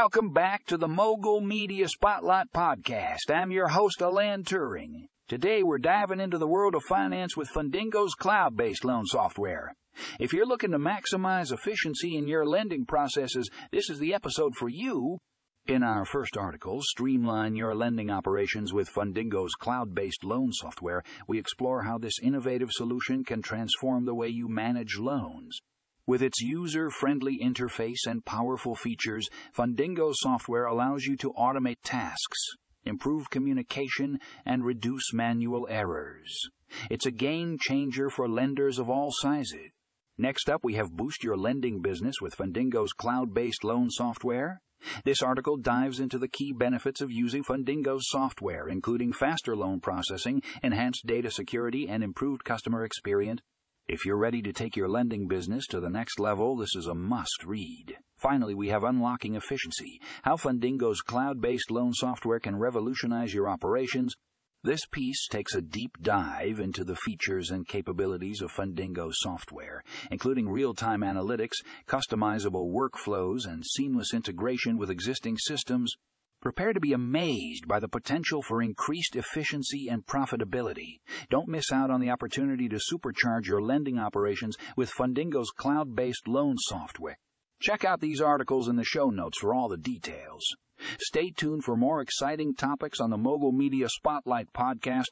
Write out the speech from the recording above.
Welcome back to the Mogul Media Spotlight Podcast. I'm your host, Alan Turing. Today we're diving into the world of finance with Fundingo's cloud-based loan software. If you're looking to maximize efficiency in your lending processes, this is the episode for you. In our first article, Streamline Your Lending Operations with Fundingo's cloud based loan software, we explore how this innovative solution can transform the way you manage loans. With its user friendly interface and powerful features, Fundingo software allows you to automate tasks, improve communication, and reduce manual errors. It's a game changer for lenders of all sizes. Next up, we have Boost Your Lending Business with Fundingo's cloud based loan software. This article dives into the key benefits of using Fundingo's software, including faster loan processing, enhanced data security, and improved customer experience. If you're ready to take your lending business to the next level, this is a must read. Finally, we have Unlocking Efficiency How Fundingo's cloud based loan software can revolutionize your operations. This piece takes a deep dive into the features and capabilities of Fundingo software, including real time analytics, customizable workflows, and seamless integration with existing systems. Prepare to be amazed by the potential for increased efficiency and profitability. Don't miss out on the opportunity to supercharge your lending operations with Fundingo's cloud based loan software. Check out these articles in the show notes for all the details. Stay tuned for more exciting topics on the Mogul Media Spotlight podcast.